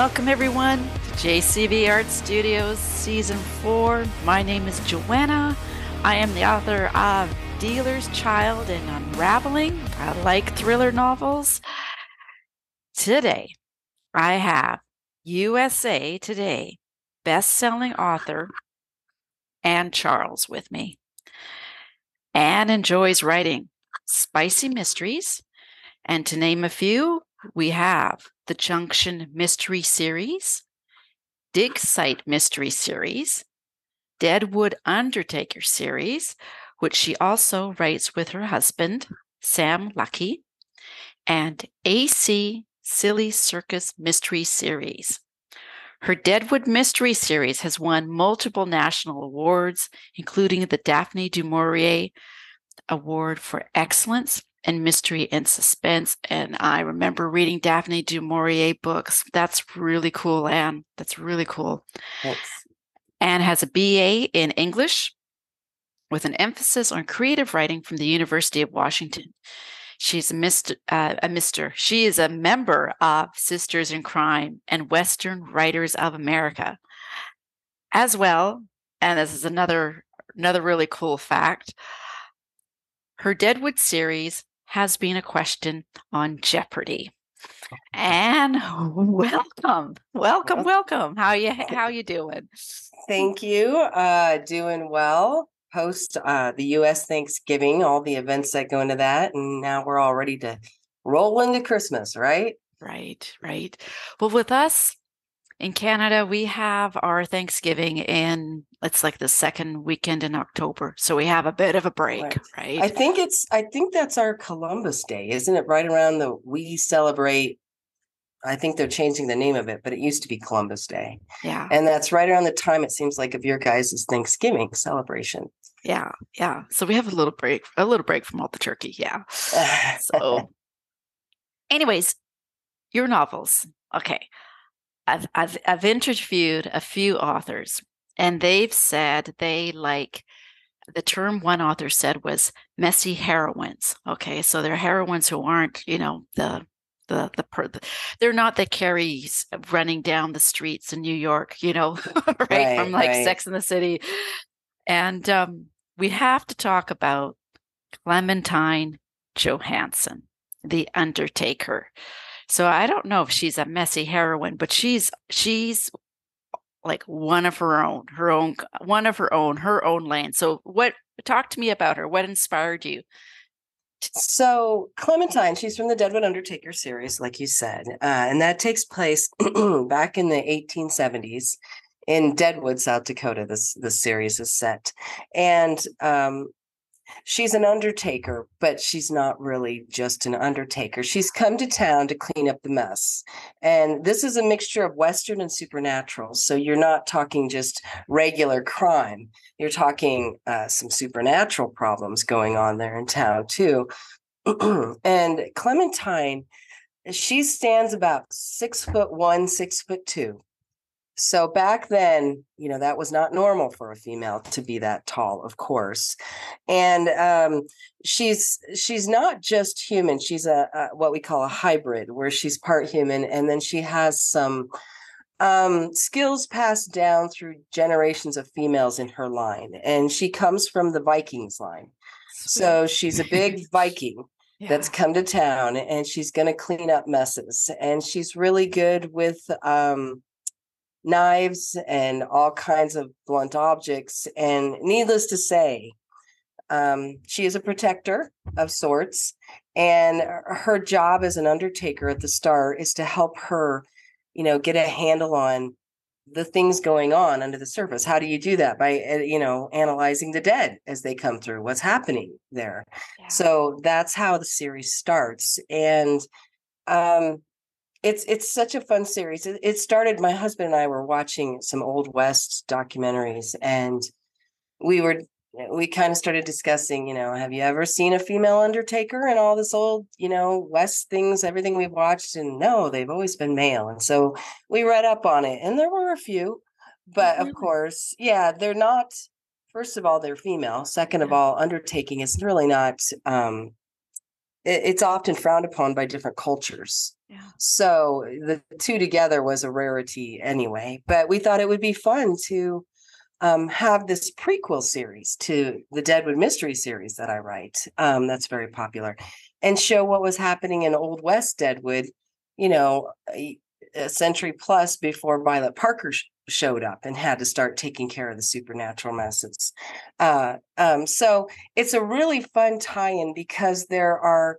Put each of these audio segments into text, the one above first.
Welcome, everyone, to JCB Art Studios Season 4. My name is Joanna. I am the author of Dealer's Child and Unraveling. I like thriller novels. Today, I have USA Today best-selling author Ann Charles with me. Ann enjoys writing spicy mysteries, and to name a few, we have the Junction Mystery Series, Dig Site Mystery Series, Deadwood Undertaker Series, which she also writes with her husband, Sam Lucky, and AC Silly Circus Mystery Series. Her Deadwood Mystery Series has won multiple national awards, including the Daphne du Maurier Award for Excellence and Mystery and Suspense. And I remember reading Daphne du Maurier books. That's really cool, Ann. That's really cool. Thanks. Ann has a BA in English with an emphasis on creative writing from the University of Washington. She's a Mr. Uh, a Mr. She is a member of Sisters in Crime and Western Writers of America, as well. And this is another another really cool fact. Her Deadwood series has been a question on Jeopardy. And welcome, welcome, welcome. How you how you doing? Thank you. Uh, doing well post uh, the U.S. Thanksgiving, all the events that go into that, and now we're all ready to roll into Christmas, right? Right, right. Well, with us in Canada, we have our Thanksgiving in it's like the second weekend in October, so we have a bit of a break, right? right? I think it's I think that's our Columbus Day, isn't it? Right around the we celebrate I think they're changing the name of it, but it used to be Columbus Day. Yeah. And that's right around the time it seems like of your guys' Thanksgiving celebration. Yeah. Yeah. So we have a little break, a little break from all the turkey. Yeah. so anyways, your novels. Okay. I've I've I've interviewed a few authors and they've said they like the term one author said was messy heroines. Okay. So they're heroines who aren't, you know, the the the, per, the they're not the carries running down the streets in New York, you know, right, right from like right. Sex in the City. And um, we have to talk about Clementine Johansson, the Undertaker. So I don't know if she's a messy heroine, but she's she's like one of her own, her own one of her own, her own lane. So what talk to me about her? What inspired you so Clementine, she's from the Deadwood Undertaker series, like you said, uh, and that takes place back in the 1870s in Deadwood, South Dakota. This this series is set, and um, she's an undertaker, but she's not really just an undertaker. She's come to town to clean up the mess. And this is a mixture of Western and supernatural. So you're not talking just regular crime, you're talking uh, some supernatural problems going on there in town, too. and Clementine, she stands about six foot one, six foot two. So back then, you know, that was not normal for a female to be that tall, of course. And um, she's she's not just human; she's a, a, what we call a hybrid, where she's part human, and then she has some um, skills passed down through generations of females in her line, and she comes from the Vikings line. So she's a big Viking. Yeah. that's come to town and she's going to clean up messes and she's really good with um, knives and all kinds of blunt objects. And needless to say, um, she is a protector of sorts. And her job as an undertaker at the start is to help her, you know, get a handle on the things going on under the surface. How do you do that? By, eh, you know, analyzing the dead as they come through, what's happening there. Yeah. So that's how the series starts. And um, it's it's such a fun series. It, it, started. My husband and I were watching some old west documentaries, and we were we kind of started discussing. You know, have you ever seen a female undertaker and all this old you know west things? Everything we've watched, and no, they've always been male. And so we read up on it, and there were a few, but of course, yeah, they're not. First of all, they're female. Second of all, undertaking is really not um, it's often frowned upon by different cultures So the two together was a rarity anyway. But we thought it would be fun to um, have this prequel series to the Deadwood Mystery series that I write. Um, that's very popular, and show what was happening in Old West Deadwood. You know, a, a century plus before Violet Parker sh- showed up and had to start taking care of the supernatural messes. Uh, um, so it's a really fun tie-in because there are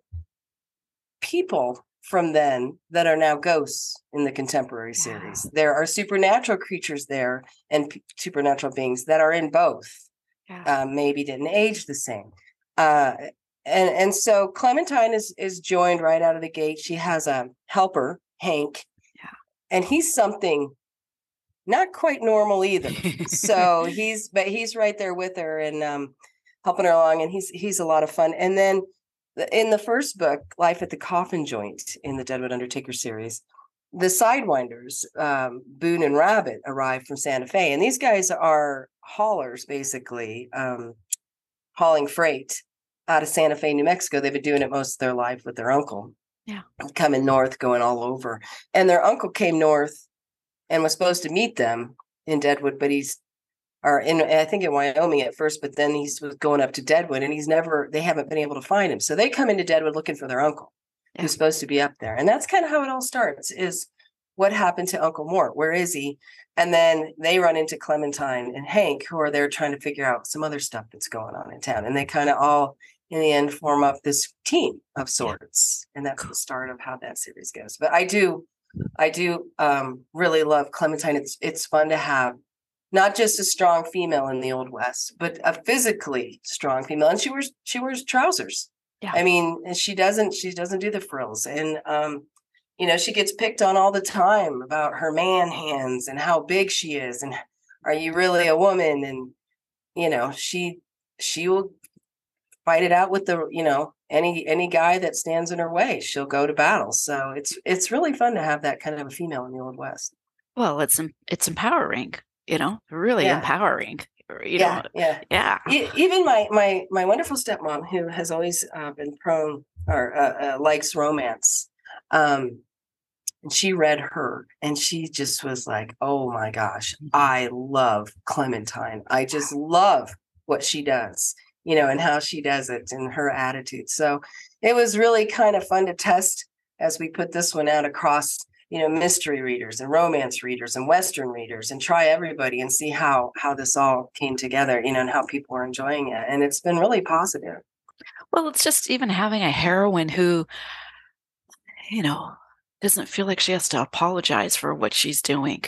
people from then that are now ghosts in the contemporary Yeah. series. There are supernatural creatures there and p- supernatural beings that are in both. Yeah. Um, maybe didn't age the same. Uh, and and so Clementine is is joined right out of the gate. She has a helper, Hank, Yeah. and he's something not quite normal either. so he's but he's right there with her and um, helping her along, and he's he's a lot of fun. And then the- in the first book, Life at the Coffin Joint in the Deadwood Undertaker series, the Sidewinders, um, Boone and Rabbit, arrived from Santa Fe, and these guys are haulers, basically, um, hauling freight out of Santa Fe, New Mexico. They've been doing it most of their life with their uncle. Yeah. coming north, going all over, and their uncle came north and was supposed to meet them in Deadwood, but he's or in I think in Wyoming at first, but then he's going up to Deadwood and he's never they haven't been able to find him. So they come into Deadwood looking for their uncle Yeah. who's supposed to be up there. And that's kind of how it all starts is what happened to Uncle Mort? Where is he? And then they run into Clementine and Hank, who are there trying to figure out some other stuff that's going on in town. And they kind of all in the end form up this team of sorts. And that's the start of how that series goes. But I do I do um really love Clementine. It's it's fun to have not just a strong female in the old west, but a physically strong female. And she wears she wears trousers. Yeah. I mean, and she doesn't she doesn't do the frills. And um, you know, she gets picked on all the time about her man hands and how big she is and are you really a woman? And you know, she she will fight it out with the, you know, any any guy that stands in her way, she'll go to battle. So it's it's really fun to have that kind of a female in the old west. Well, it's it's empowering, you know, really Yeah. empowering. You yeah, know, yeah. yeah. E- even my my my wonderful stepmom who has always uh, been prone or uh, uh, likes romance um and she read her and she just was like oh my gosh i love clementine i just love what she does you know and how she does it and her attitude so it was really kind of fun to test as we put this one out across you know mystery readers and romance readers and western readers and try everybody and see how how this all came together you know and how people are enjoying it. And it's been really positive. Well, it's just even having a heroine who, you know, doesn't feel like she has to apologize for what she's doing.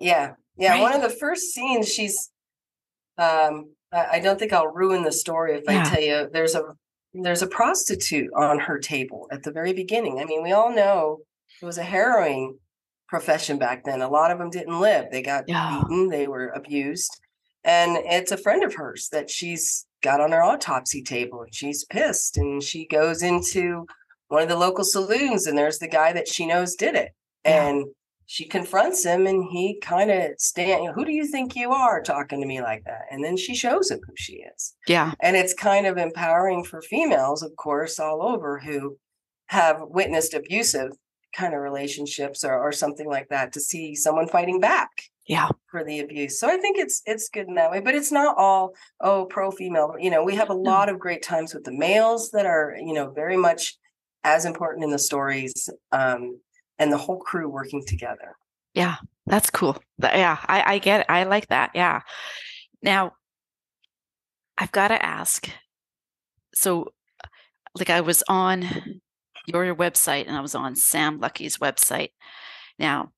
yeah. Yeah one of the first scenes she's um i, I don't think i'll ruin the story if Yeah. i tell you there's a there's a prostitute on her table at the very beginning. I mean we all know it was a harrowing profession back then a lot of them didn't live they got Yeah. beaten they were abused and it's a friend of hers that she's got on her autopsy table and she's pissed and she goes into one of the local saloons and there's the guy that she knows did it Yeah. and she confronts him and he kind of stand who do you think you are talking to me like that and then she shows him who she is Yeah. and it's kind of empowering for females of course all over who have witnessed abusive kind of relationships or, or something like that to see someone fighting back Yeah. for the abuse so i think it's it's good in that way but it's not all oh pro female you know we have a lot of great times with the males that are you know very much as important in the stories um and the whole crew working together Yeah. That's cool. Yeah. I, I get it. I like that. Yeah. Now, I've got to ask. So, like, I was on your website and I was on Sam Lucky's website. Now,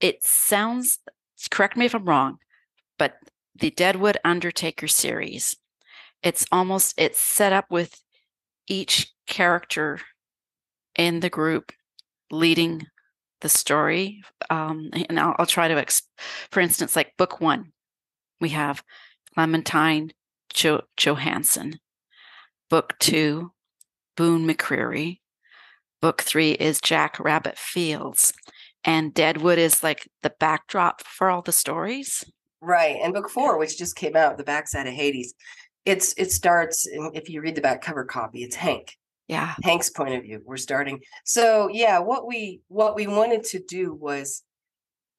it sounds, correct me if I'm wrong, but the Deadwood Undertaker series, it's almost, it's set up with each character in the group leading the story. Um, and I'll, I'll try to, ex- for instance, like book one, we have Clementine jo- Johansson. Book two, Boone McCreary. Book three is Jack Rabbit Fields. And Deadwood is like the backdrop for all the stories. Right. And book four, which just came out, The Backside of Hades, it's it starts and if you read the back cover copy, it's Hank. Yeah. Hank's point of view. We're starting. So yeah, what we what we wanted to do was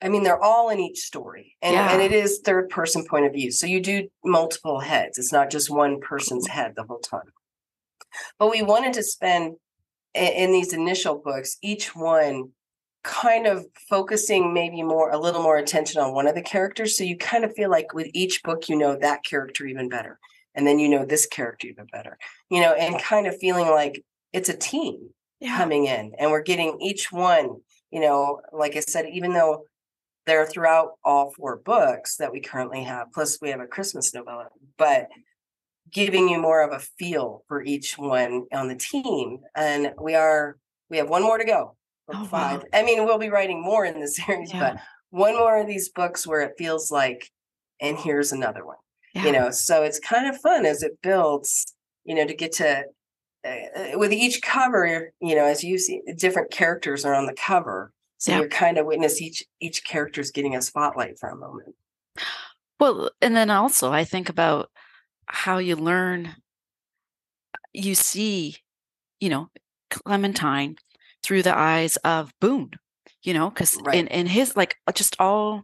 I mean, they're all in each story, and, Yeah. and it is third person point of view. So you do multiple heads. It's not just one person's head the whole time. But we wanted to spend i- in these initial books, each one kind of focusing maybe more a little more attention on one of the characters. So you kind of feel like with each book, you know that character even better. And then you know this character even better, you know, and kind of feeling like it's a team Yeah. coming in and we're getting each one you know like i said even though they're throughout all four books that we currently have plus we have a christmas novella but giving you more of a feel for each one on the team and we are we have one more to go Oh, wow. five i mean we'll be writing more in the series Yeah. but one more of these books where it feels like and here's another one Yeah. you know so it's kind of fun as it builds you know to get to uh, with each cover you know as you see different characters are on the cover so Yeah. you're kind of witness each each character's getting a spotlight for a moment Well, and then also I think about how you learn, you see, you know, Clementine through the eyes of Boone, you know, because Right. in, in his, like, uh, just all,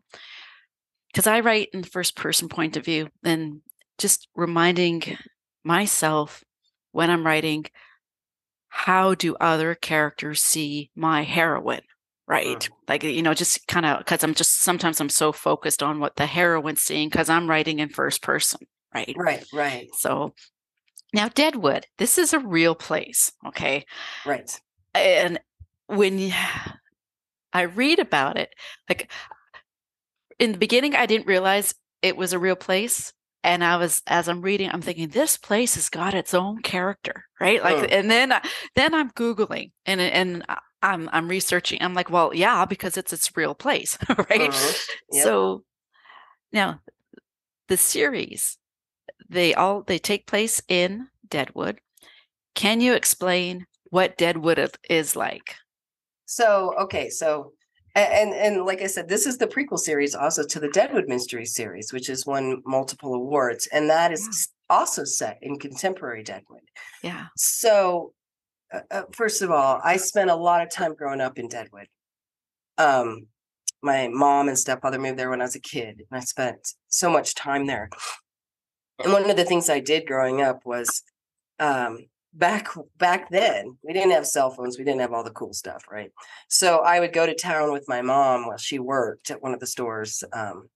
because I write in the first person point of view and just reminding myself when I'm writing, how do other characters see my heroine? Right. Mm. Like, you know, just kind of because I'm just sometimes I'm so focused on what the heroine's seeing because I'm writing in first person. Right. right right So now, Deadwood, this is a real place. Okay. right And when I read about it, like in the beginning, I didn't realize it was a real place. And I was, as I'm reading, I'm thinking this place has got its own character, right? Like, Mm. and then, then I'm googling and and I'm I'm researching. I'm like, well, yeah, because it's its real place, right? Mhm. Yep. So now the series, they all they take place in Deadwood. Can you explain what Deadwood is- like? So okay, so and and like I said, this is the prequel series also to the Deadwood Mystery series, which has won multiple awards, and that is s- also set in contemporary Deadwood. Yeah. So, uh, uh, first of all, I spent a lot of time growing up in Deadwood. Um, my mom and stepfather moved there when I was a kid, and I spent so much time there. And one of the things I did growing up was, um, back back then we didn't have cell phones, we didn't have all the cool stuff, right? So I would go to town with my mom while she worked at one of the stores. Um,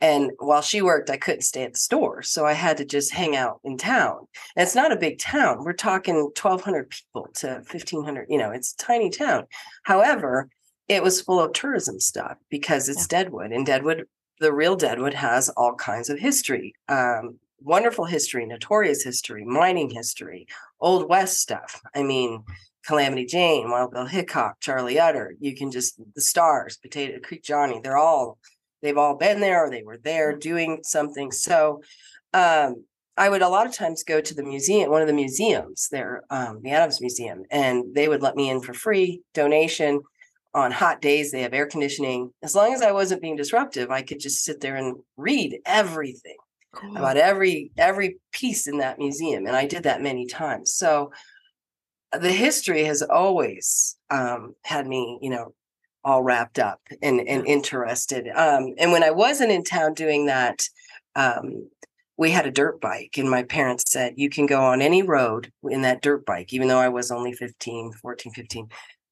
and while she worked, I couldn't stay at the store. So I had to just hang out in town. And it's not a big town. We're talking 1,200 people to 1,500, you know, it's a tiny town. However, it was full of tourism stuff because it's Deadwood. And Deadwood, the real Deadwood, has all kinds of history um, wonderful history, notorious history, mining history, Old West stuff. I mean, Calamity Jane, Wild Bill Hickok, Charlie Utter. You can just, the stars, Potato Creek Johnny, they're all they've all been there or they were there doing something so um i would a lot of times go to the museum one of the museums there um the adams museum and they would let me in for free donation on hot days they have air conditioning as long as i wasn't being disruptive i could just sit there and read everything about every every piece in that museum and i did that many times so the history has always um had me you know all wrapped up and, and interested. Um, and when I wasn't in town doing that, um, we had a dirt bike, and my parents said, You can go on any road in that dirt bike, even though I was only 15, 14, 15,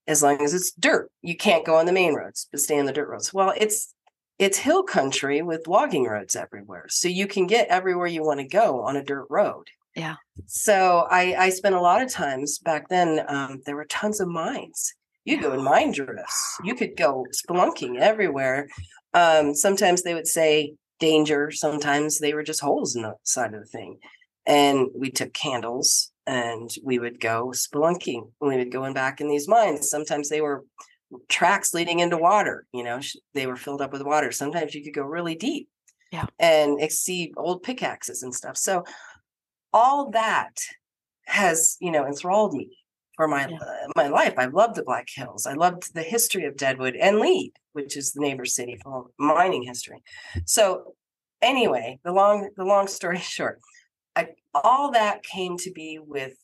as long as it's dirt. You can't go on the main roads, but stay on the dirt roads. Well, it's it's hill country with logging roads everywhere. So you can get everywhere you want to go on a dirt road. Yeah. So I, I spent a lot of times back then, um, there were tons of mines you go in mine drifts. You could go spelunking everywhere. Um, sometimes they would say danger. Sometimes they were just holes in the side of the thing. And we took candles and we would go spelunking. We would go in back in these mines. Sometimes they were tracks leading into water. You know, they were filled up with water. Sometimes you could go really deep. Yeah. And see old pickaxes and stuff. So all that has, you know, enthralled me for my Yeah. uh, my life. I loved the Black Hills. I loved the history of Deadwood and Lead, which is the neighbor city for mining history. So anyway, the long the long story short, I, all that came to be with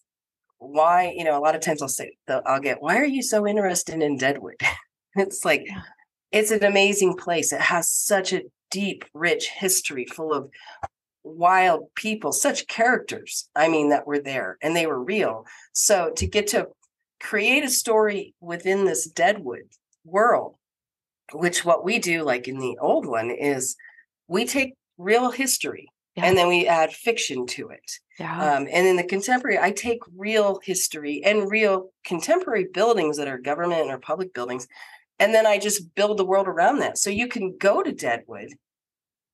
why you know a lot of times i'll say i'll get why are you so interested in deadwood? It's like it's an amazing place. It has such a deep rich history full of wild people such characters i mean that were there and they were real. So to get to create a story within this deadwood world which what we do like in the old one is we take real history yeah. and then we add fiction to it yeah. Um, and in the contemporary, I take real history and real contemporary buildings that are government or public buildings, and then I just build the world around that. So you can go to Deadwood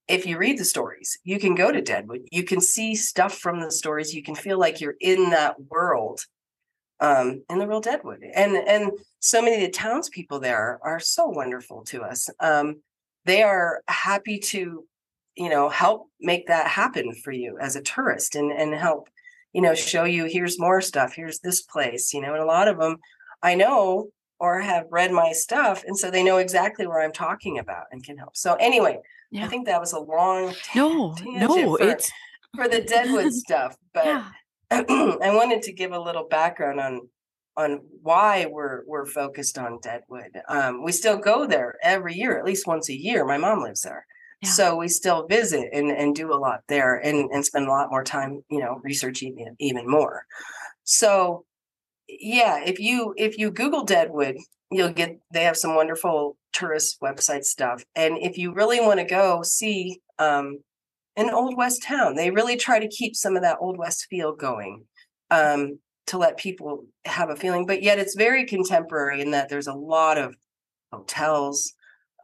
if you read the stories. You can go to Deadwood. You can see stuff from the stories. You can feel like you're in that world, um, in the real Deadwood. And and so many of the townspeople there are so wonderful to us. Um, they are happy to you know help make that happen for you as a tourist and and help you know show you here's more stuff here's this place you know and a lot of them i know or have read my stuff and so they know exactly where i'm talking about and can help so anyway yeah. i think that was a long t- no no for, it's for the deadwood stuff but yeah. i wanted to give a little background on on why we're we're focused on deadwood um, we still go there every year at least once a year my mom lives there so we still visit and, and do a lot there and, and spend a lot more time, you know, researching it even more. So yeah, if you if you Google Deadwood, you'll get they have some wonderful tourist website stuff. And if you really want to go see um, an old west town, they really try to keep some of that old west feel going. Um, to let people have a feeling, but yet it's very contemporary in that there's a lot of hotels,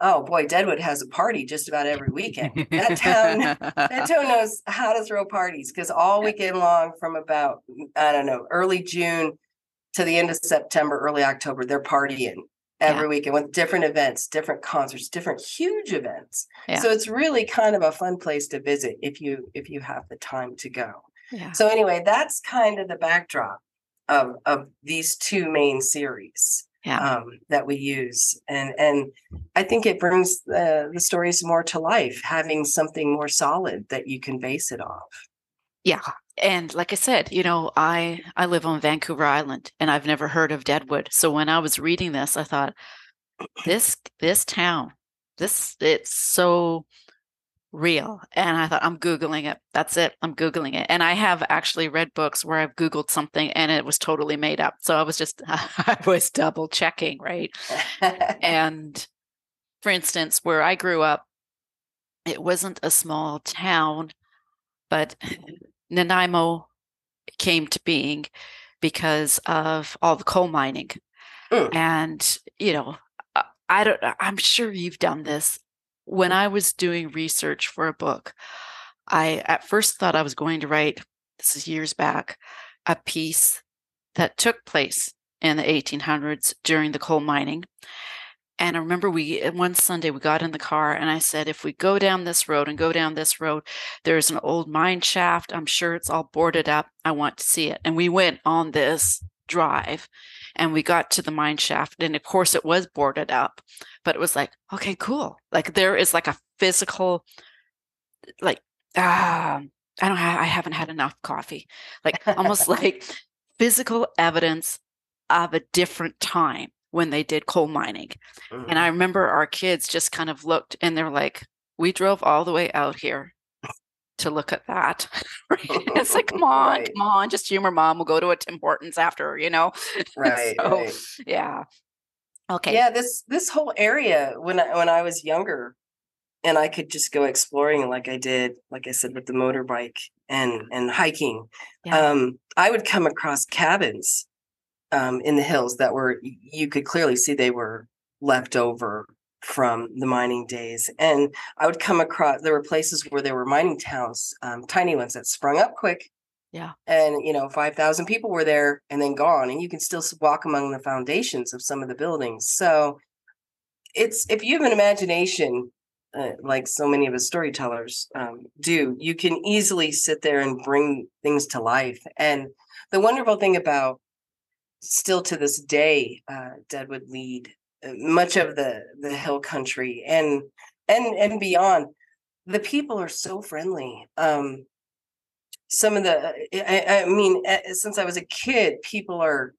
oh boy, Deadwood has a party just about every weekend. That town, that town knows how to throw parties because all weekend long, from about mm, I don't know early June to the end of September, early October, they're partying every yeah. weekend with different events, different concerts, different huge events. Yeah. So it's really kind of a fun place to visit if you if you have the time to go. Yeah. So anyway, that's kind of the backdrop of of these two main series yeah. um, that we use and and i think it brings the, the stories more to life having something more solid that you can base it off yeah and like i said you know i i live on vancouver island and i've never heard of deadwood so when i was reading this i thought this this town this it's so real. And I thought, I'm Googling it. That's it. I'm Googling it. And I have actually read books where I've Googled something and it was totally made up. So I was just, I was double checking, right? and for instance, where I grew up, it wasn't a small town, but Nanaimo came to being because of all the coal mining. Mm. And, you know, I don't, I'm sure you've done this when I was doing research for a book, I at first thought I was going to write, this is years back, a piece that took place in the 1800s during the coal mining. And I remember we uh, one Sunday we got in the car and I said, if we go down this road and go down this road, there's an old mine shaft. I'm sure it's all boarded up. I want to see it. And we went on this drive and we got to the mine shaft and of course it was boarded up but it was like okay cool. Like there is like a physical like ah i don't have i haven't had enough coffee. Like almost like physical evidence of a different time when they did coal mining. Mm-hmm. and i remember our kids just kind of looked and they're like we drove all the way out here to look at that. it's like, come on, right. come on, just humor mom. We'll go to a Tim Hortons after, you know? Right. so, right. yeah. Okay. Yeah, this this whole area when I when I was younger and I could just go exploring like I did, like I said, with the motorbike and and hiking. Yeah. Um, I would come across cabins um, in the hills that were you could clearly see they were left over from the mining days. And I would come across, there were places where there were mining towns, um, tiny ones that sprung up quick. Yeah. And, you know, 5,000 people were there and then gone. And you can still walk among the foundations of some of the buildings. So it's, if you have an imagination, uh, like so many of us storytellers um, do, you can easily sit there and bring things to life. And the wonderful thing about still to this day, uh, Deadwood Lead much of the the hill country and and and beyond the people are so friendly um some of the I, I mean since i was a kid people are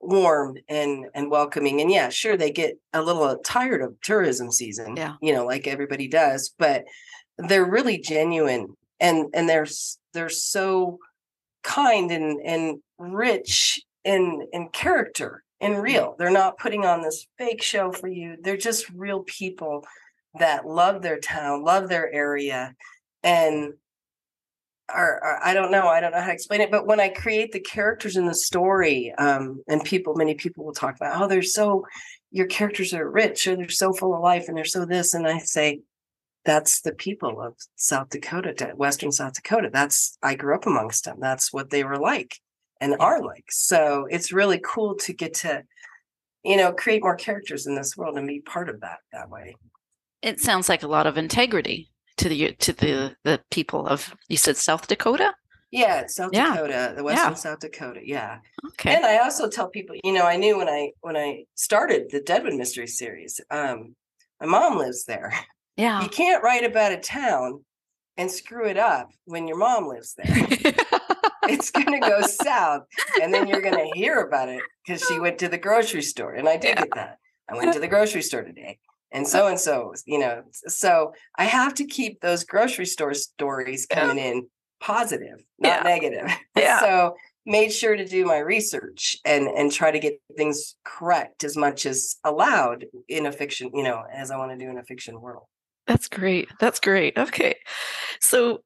warm and and welcoming and yeah sure they get a little tired of tourism season Yeah. you know like everybody does but they're really genuine and and they're they're so kind and and rich in in character and real. They're not putting on this fake show for you. They're just real people that love their town love their area and are, are I don't know I don't know how to explain it but when I create the characters in the story um and people many people will talk about oh they're so your characters are rich or they're so full of life and they're so this and I say that's the people of South Dakota Western South Dakota. That's I grew up amongst them. That's what they were like and are like so it's really cool to get to you know create more characters in this world and be part of that that way It sounds like a lot of integrity to the to the the people of you said South Dakota. yeah South Yeah. Dakota the Western South Dakota yeah Okay. And I also tell people, you know, I knew when I when I started the Deadwood Mystery Series, um, my mom lives there. yeah. You can't write about a town and screw it up when your mom lives there. it's gonna go south, and then you're gonna hear about it because she went to the grocery store, and I did Yeah. get that. I went to the grocery store today, and so and so, you know. So I have to keep those grocery store stories Yeah. coming in positive, not Yeah. negative. Yeah. So made sure to do my research and and try to get things correct as much as allowed in a fiction, you know, as I want to do in a fiction world. That's great. That's great. Okay. So,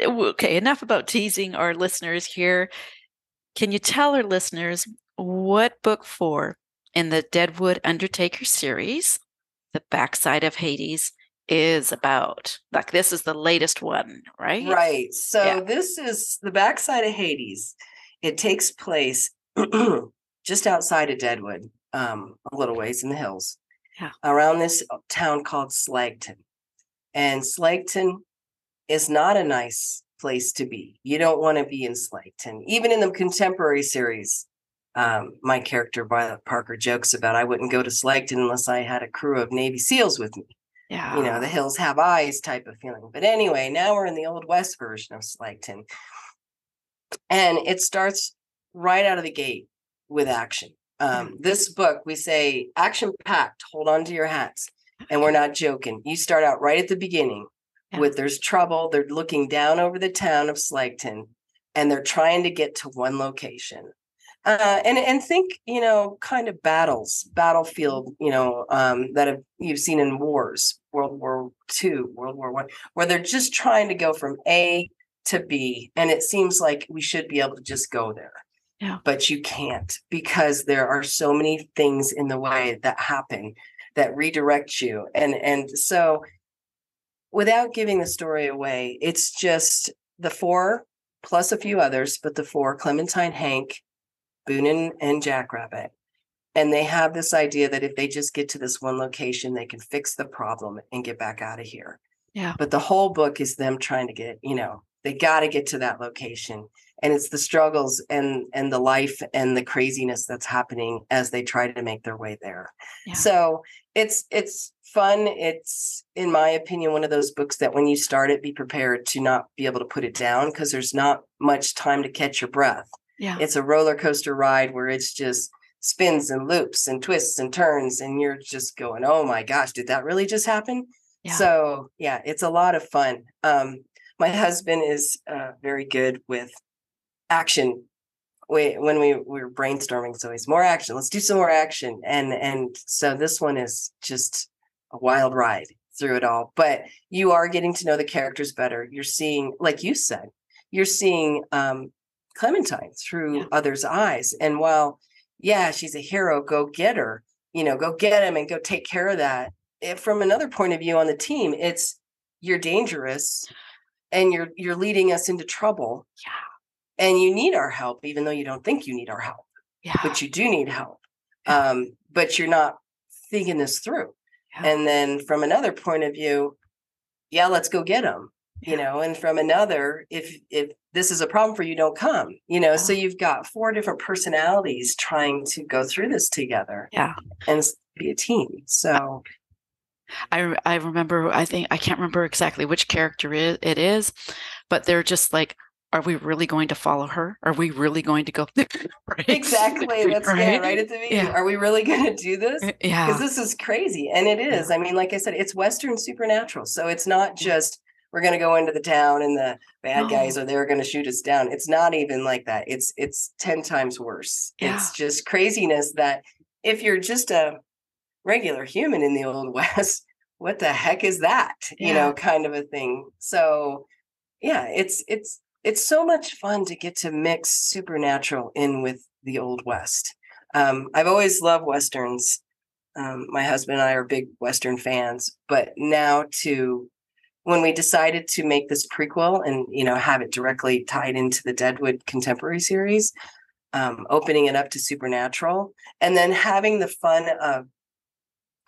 okay, enough about teasing our listeners here. Can you tell our listeners what book four in the Deadwood Undertaker series, The Backside of Hades, is about? Like, this is the latest one, right? Right. So Yeah. this is the backside of Hades. It takes place just outside of Deadwood, um, a little ways in the hills, Yeah. around this uh, town called Slagton. And Slagton is not a nice place to be. You don't want to be in Slagton. Even in the contemporary series, um, my character Violet Parker jokes about I wouldn't go to Slagton unless I had a crew of Navy SEALs with me Yeah. you know, the hills have eyes type of feeling. But anyway, now we're in the old west version of Slagton. And it starts right out of the gate with action. Um, this book, we say action packed, hold on to your hats. And we're not joking. You start out right at the beginning Yeah. with there's trouble. They're looking down over the town of Slagton and they're trying to get to one location. Uh, and and think you know kind of battles battlefield you know um, that have you've seen in wars world war ii world war one where they're just trying to go from a to b and it seems like we should be able to just go there Yeah. but you can't because there are so many things in the way that happen that redirect you and and so without giving the story away it's just the four plus a few others but the four clementine hank Boonin and Jackrabbit. And they have this idea that if they just get to this one location, they can fix the problem and get back out of here. Yeah. But the whole book is them trying to get, you know, they got to get to that location. And it's the struggles and and the life and the craziness that's happening as they try to make their way there. Yeah. So it's it's fun. It's in my opinion one of those books that when you start it, be prepared to not be able to put it down because there's not much time to catch your breath Yeah. it's a roller coaster ride where it's just spins and loops and twists and turns and you're just going oh my gosh did that really just happen Yeah. so yeah it's a lot of fun um my husband is uh, very good with action we, when we, we were brainstorming so he's more action let's do some more action and and so this one is just a wild ride through it all but you are getting to know the characters better you're seeing like you said you're seeing um Clementine through Yeah. others' eyes. And while, yeah, she's a hero, go get her, you know, go get him and go take care of that. If from another point of view on the team, it's you're dangerous and you're you're leading us into trouble. Yeah. And you need our help, even though you don't think you need our help, Yeah. but you do need help. Um, but you're not thinking this through. Yeah. And then from another point of view, yeah, let's go get them you know and from another if if this is a problem for you don't come you know so you've got four different personalities trying to go through this together Yeah. and be a team so I I remember I think I can't remember exactly which character it is, but they're just like are we really going to follow her? Are we really going to go? right? Exactly. That's right? yeah, right at the beginning. Yeah. Are we really going to do this? Uh, yeah. Because this is crazy. And it is. Yeah. I mean, like I said, it's Western supernatural. So it's not just we're going to go into the town and the bad guys are there going to shoot us down. It's not even like that. It's it's 10 times worse. It's just craziness that if you're just a regular human in the old west, what the heck is that? You know, kind of a thing. So yeah, it's it's it's so much fun to get to mix supernatural in with the old west. Um, I've always loved westerns. Um, my husband and I are big western fans, but now to when we decided to make this prequel and you know have it directly tied into the Deadwood contemporary series, um, opening it up to supernatural, and then having the fun of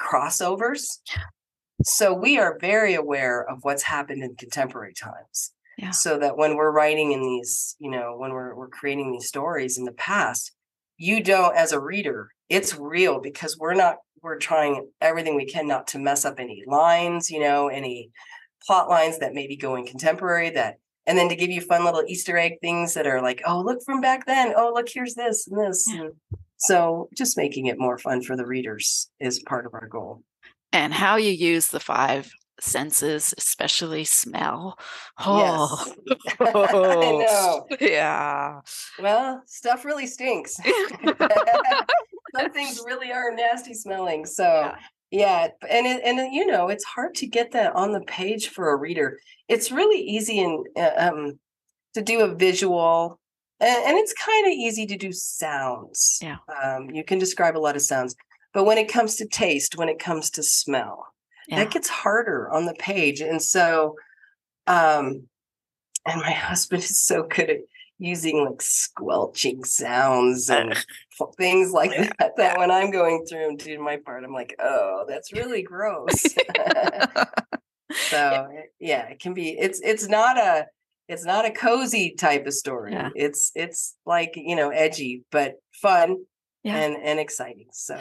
crossovers. So we are very aware of what's happened in contemporary times. Yeah. So that when we're writing in these, you know, when we're we're creating these stories in the past, you don't as a reader, it's real because we're not we're trying everything we can not to mess up any lines, you know, any plot lines that maybe go in contemporary that and then to give you fun little easter egg things that are like oh look from back then oh look here's this and this yeah. so just making it more fun for the readers is part of our goal and how you use the five senses especially smell oh yes. i know yeah well stuff really stinks some things really are nasty smelling so yeah. Yeah, and it, and you know it's hard to get that on the page for a reader. It's really easy and uh, um, to do a visual, and, and it's kind of easy to do sounds. Yeah, um, you can describe a lot of sounds, but when it comes to taste, when it comes to smell, yeah. that gets harder on the page. And so, um, and my husband is so good at using like squelching sounds and things like that that when i'm going through and doing my part i'm like oh that's really gross so yeah it can be it's it's not a it's not a cozy type of story yeah. it's it's like you know edgy but fun yeah. and and exciting so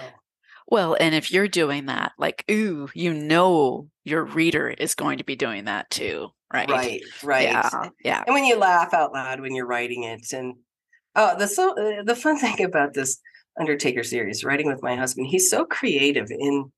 well, and if you're doing that, like, ooh, you know your reader is going to be doing that too, right? Right, right. Yeah, yeah. And when you laugh out loud when you're writing it, and oh, the so uh, the fun thing about this Undertaker series, writing with my husband, he's so creative in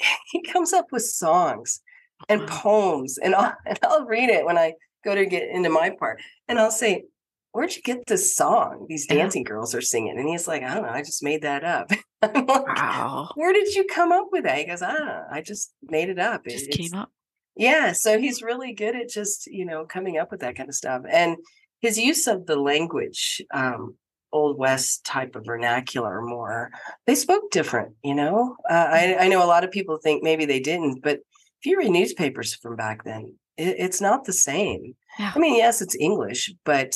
he comes up with songs and poems, and I'll, and I'll read it when I go to get into my part, and I'll say, where'd you get this song these dancing yeah. girls are singing? And he's like, I don't know, I just made that up. I'm like, wow. Where did you come up with that? He goes, ah, I just made it up. It just came up. Yeah. So he's really good at just, you know, coming up with that kind of stuff. And his use of the language, um, old west type of vernacular more they spoke different you know uh, I, I know a lot of people think maybe they didn't but if you read newspapers from back then it, it's not the same yeah. i mean yes it's english but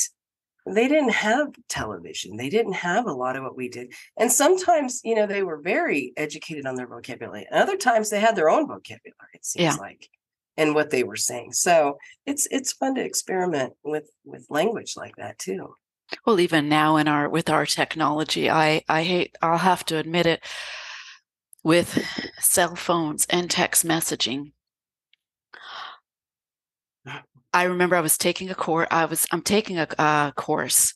they didn't have television they didn't have a lot of what we did and sometimes you know they were very educated on their vocabulary and other times they had their own vocabulary it seems yeah. like and what they were saying so it's it's fun to experiment with with language like that too well even now in our with our technology i i hate i'll have to admit it with cell phones and text messaging I remember I was taking a course. I was I'm taking a, a course,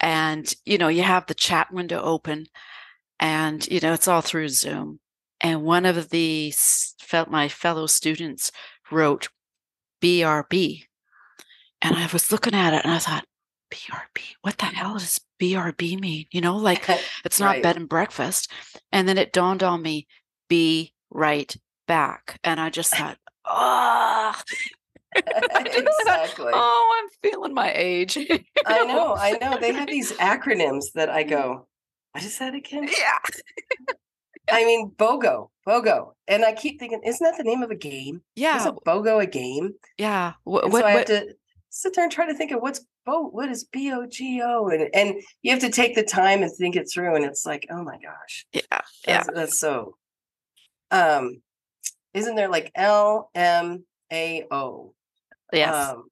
and you know you have the chat window open, and you know it's all through Zoom. And one of the felt my fellow students wrote BRB, and I was looking at it and I thought, BRB, what the hell does BRB mean? You know, like it's not right. bed and breakfast. And then it dawned on me, be right back. And I just thought, oh, exactly. Oh, I'm feeling my age. I know, I know. They have these acronyms that I go, what is that again? Yeah. I mean, BOGO, BOGO. And I keep thinking, isn't that the name of a game? Yeah. Is a BOGO a game? Yeah. What, what, so I have to sit there and try to think of what's Bo, what is B O G O? And and you have to take the time and think it through. And it's like, oh my gosh. Yeah. That's, yeah. That's so um isn't there like L M A O? Yes. Um,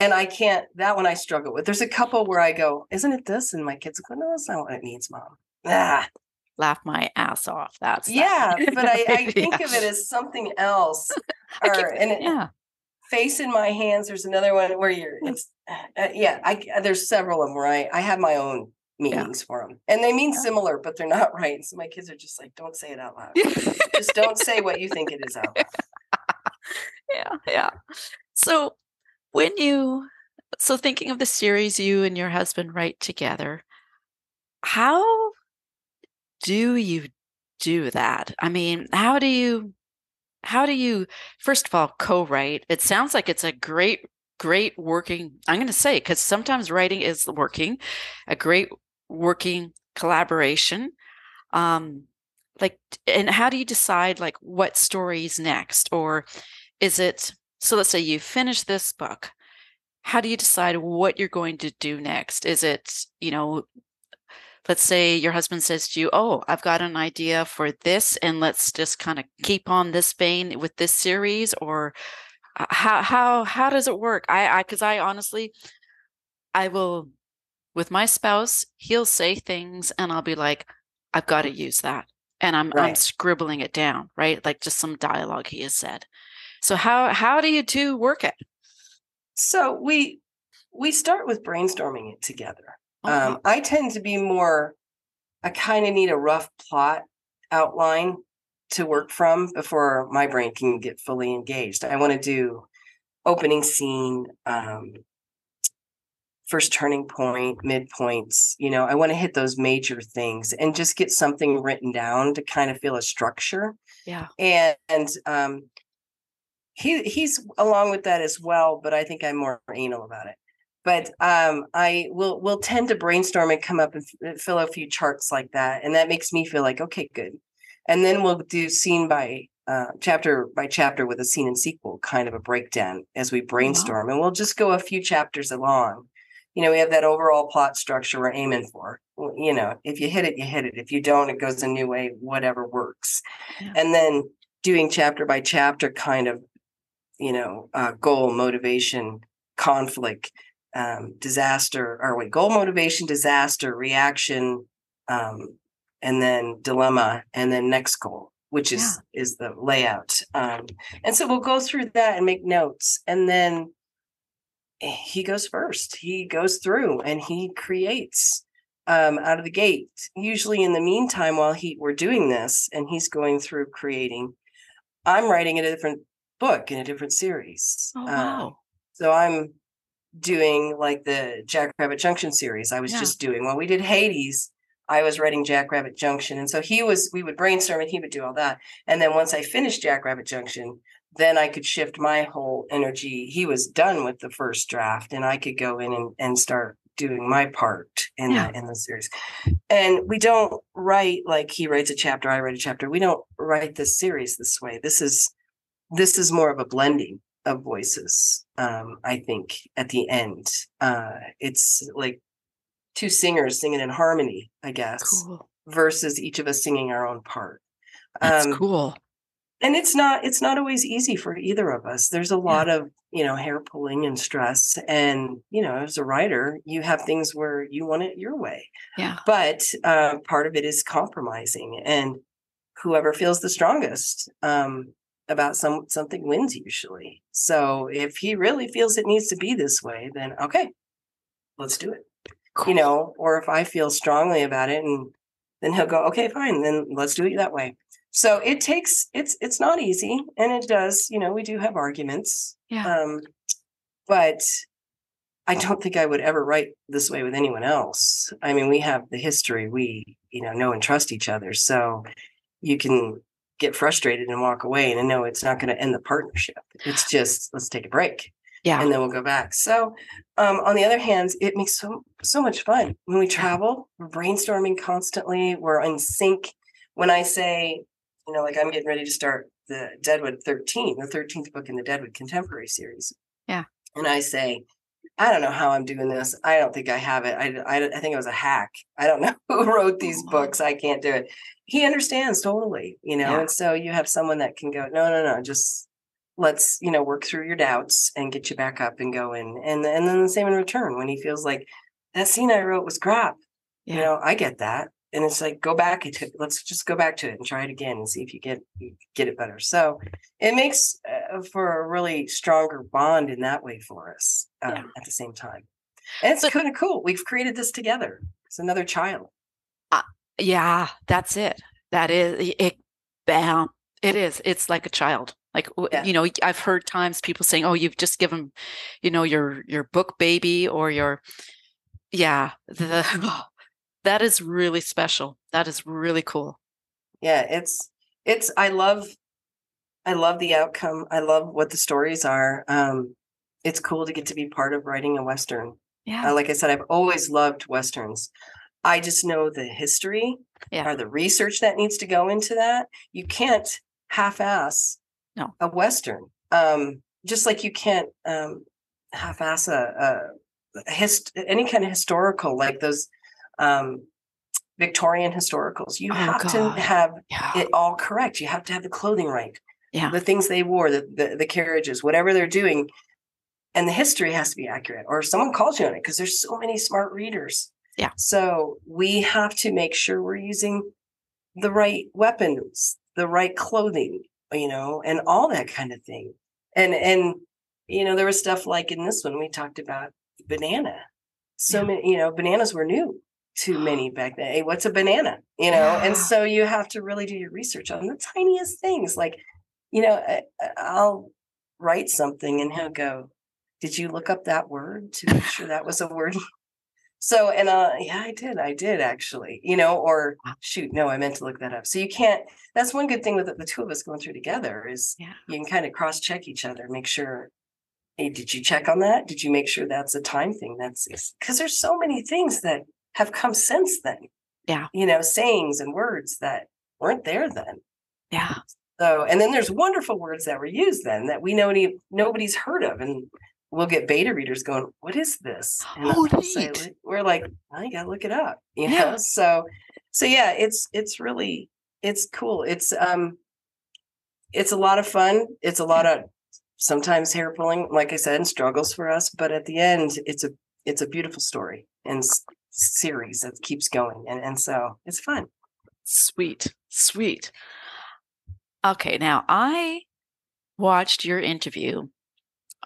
and I can't, that one I struggle with. There's a couple where I go, isn't it this? And my kids go, no, that's not what it means, mom. Ah. Laugh my ass off. That's yeah, but I, I think yeah. of it as something else. or, and it, yeah. face in my hands. There's another one where you're. It's uh, yeah. I there's several of them where I I have my own meanings yeah. for them, and they mean yeah. similar, but they're not right. So my kids are just like, don't say it out loud. just don't say what you think it is out loud. Yeah, yeah. So when you so thinking of the series you and your husband write together, how do you do that? I mean, how do you how do you first of all co-write? It sounds like it's a great great working I'm going to say cuz sometimes writing is working, a great working collaboration. Um like and how do you decide like what stories next or is it so let's say you finish this book how do you decide what you're going to do next is it you know let's say your husband says to you, Oh, I've got an idea for this, and let's just kind of keep on this vein with this series, or uh, how how how does it work? I I because I honestly I will with my spouse, he'll say things and I'll be like, I've got to use that. And I'm right. I'm scribbling it down, right? Like just some dialogue he has said. So how how do you two work it? So we we start with brainstorming it together. Um. I tend to be more, I kind of need a rough plot outline to work from before my brain can get fully engaged. I want to do opening scene, um, first turning point, midpoints. You know, I want to hit those major things and just get something written down to kind of feel a structure. Yeah. And, and um, he he's along with that as well, but I think I'm more anal about it but um, I will will tend to brainstorm and come up and f- uh, fill a few charts like that, and that makes me feel like okay, good. And then we'll do scene by uh, chapter by chapter with a scene and sequel kind of a breakdown as we brainstorm, wow. and we'll just go a few chapters along. You know, we have that overall plot structure we're aiming for. You know, if you hit it, you hit it. If you don't, it goes a new way. Whatever works, yeah. and then doing chapter by chapter kind of, you know, uh, goal, motivation, conflict um, disaster or wait, goal motivation, disaster, reaction, um, and then dilemma, and then next goal, which is yeah. is the layout. Um, and so we'll go through that and make notes, and then he goes first. He goes through and he creates um, out of the gate. Usually, in the meantime, while he we're doing this and he's going through creating, I'm writing in a different book in a different series. Oh, wow. Um, so I'm doing like the Jackrabbit Junction series. I was yeah. just doing when we did Hades. I was writing Jackrabbit Junction, and so he was. We would brainstorm, and he would do all that. And then once I finished Jackrabbit Junction, then I could shift my whole energy. He was done with the first draft, and I could go in and, and start doing my part in yeah. the in the series. And we don't write like he writes a chapter, I write a chapter. We don't write this series this way. This is this is more of a blending of voices um, i think at the end. Uh, it's like two singers singing in harmony i guess cool. versus each of us singing our own part. That's um, cool. and it's not it's not always easy for either of us. There's a lot yeah. of you know hair pulling and stress and you know as a writer you have things where you want it your way. Yeah. But uh, part of it is compromising and whoever feels the strongest um, about some something wins usually. So if he really feels it needs to be this way, then okay, let's do it. Cool. You know, or if I feel strongly about it and then he'll go, okay, fine, then let's do it that way. So it takes it's it's not easy and it does, you know, we do have arguments. Yeah. Um, but I don't think I would ever write this way with anyone else. I mean, we have the history, we, you know, know and trust each other. So you can get frustrated and walk away and I know it's not going to end the partnership. It's just let's take a break. Yeah. And then we'll go back. So um, on the other hand, it makes so so much fun. When we travel, we're brainstorming constantly. We're in sync. When I say, you know, like I'm getting ready to start the Deadwood 13, the 13th book in the Deadwood Contemporary series. Yeah. And I say, I don't know how I'm doing this. I don't think I have it. I, I, I think it was a hack. I don't know who wrote these oh, books. I can't do it he understands totally, you know. Yeah. And so you have someone that can go, no, no, no, just let's, you know, work through your doubts and get you back up and go in. And and then the same in return when he feels like that scene I wrote was crap. Yeah. You know, I get that. and it's like go back to it. Let's just go back to it and try it again and see if you get get it better. So it makes uh, for a really stronger bond in that way for us um, Yeah. at the same time. And it's kind of cool. We've created this together. It's another child. Yeah, that's it. That is it. Bam. It is. It's like a child. Like Yeah. you know, I've heard times people saying, "Oh, you've just given, you know, your your book baby or your." Yeah, the that is really special. That is really cool. Yeah, it's it's. I love, I love the outcome. I love what the stories are. Um, it's cool to get to be part of writing a western. Yeah, Uh, like I said, I've always loved westerns. I just know the history Yeah. or the research that needs to go into that. You can't half-ass No. a western. Um, just like you can't um, half-ass a, a hist- any kind of historical like those um, Victorian historicals. You Oh, have God. to have yeah, it all correct. You have to have the clothing right yeah, the things they wore, the, the the carriages, whatever they're doing, and the history has to be accurate. Or someone calls you on it because there's so many smart readers. Yeah. So we have to make sure we're using the right weapons, the right clothing, you know, and all that kind of thing. And and you know, there was stuff like in this one we talked about banana. So Yeah. many, you know, bananas were new to many back then. Hey, what's a banana? You know, Yeah. and so you have to really do your research on the tiniest things. Like, you know, I, I'll write something and he'll go, "Did you look up that word to make sure that was a word?" So, and uh, yeah, I did. I did actually, you know, or shoot, no, I meant to look that up. So you can't. That's one good thing with the, two of us going through together is Yeah. you can kind of cross check each other, make sure. Hey, did you check on that? Did you make sure that's a time thing? That's because there's so many things that have come since then. Yeah. You know, sayings and words that weren't there then. yeah. So, and then there's wonderful words that were used then that we know any, nobody's heard of, and we'll get beta readers going, "What is this?" And Oh, say, we're like, "I gotta look it up," you Yeah. know. So, so yeah, it's it's really it's cool. It's um, it's a lot of fun. It's a lot of sometimes hair pulling, like I said, and struggles for us. But at the end, it's a it's a beautiful story and s- series that keeps going, and and so it's fun. Sweet, sweet. Okay, now I watched your interview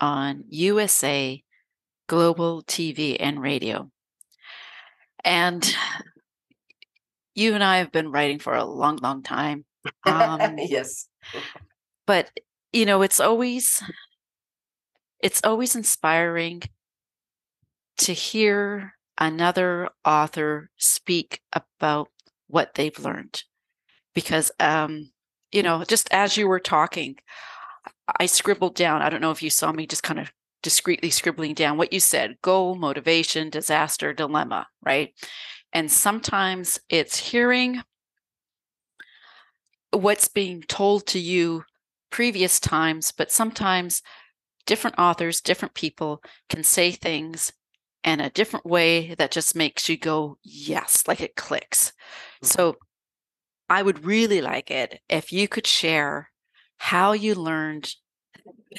on USA Global TV and Radio. And you and I have been writing for a long, long time. Um, yes. but you know, it's always it's always inspiring to hear another author speak about what they've learned because um you know just as you were talking i scribbled down i don't know if you saw me just kind of discreetly scribbling down what you said goal motivation disaster dilemma right? And sometimes it's hearing what's being told to you previous times but sometimes different authors different people can say things in a different way that just makes you go yes like it clicks. So mm-hmm. i would really like it if you could share how you learned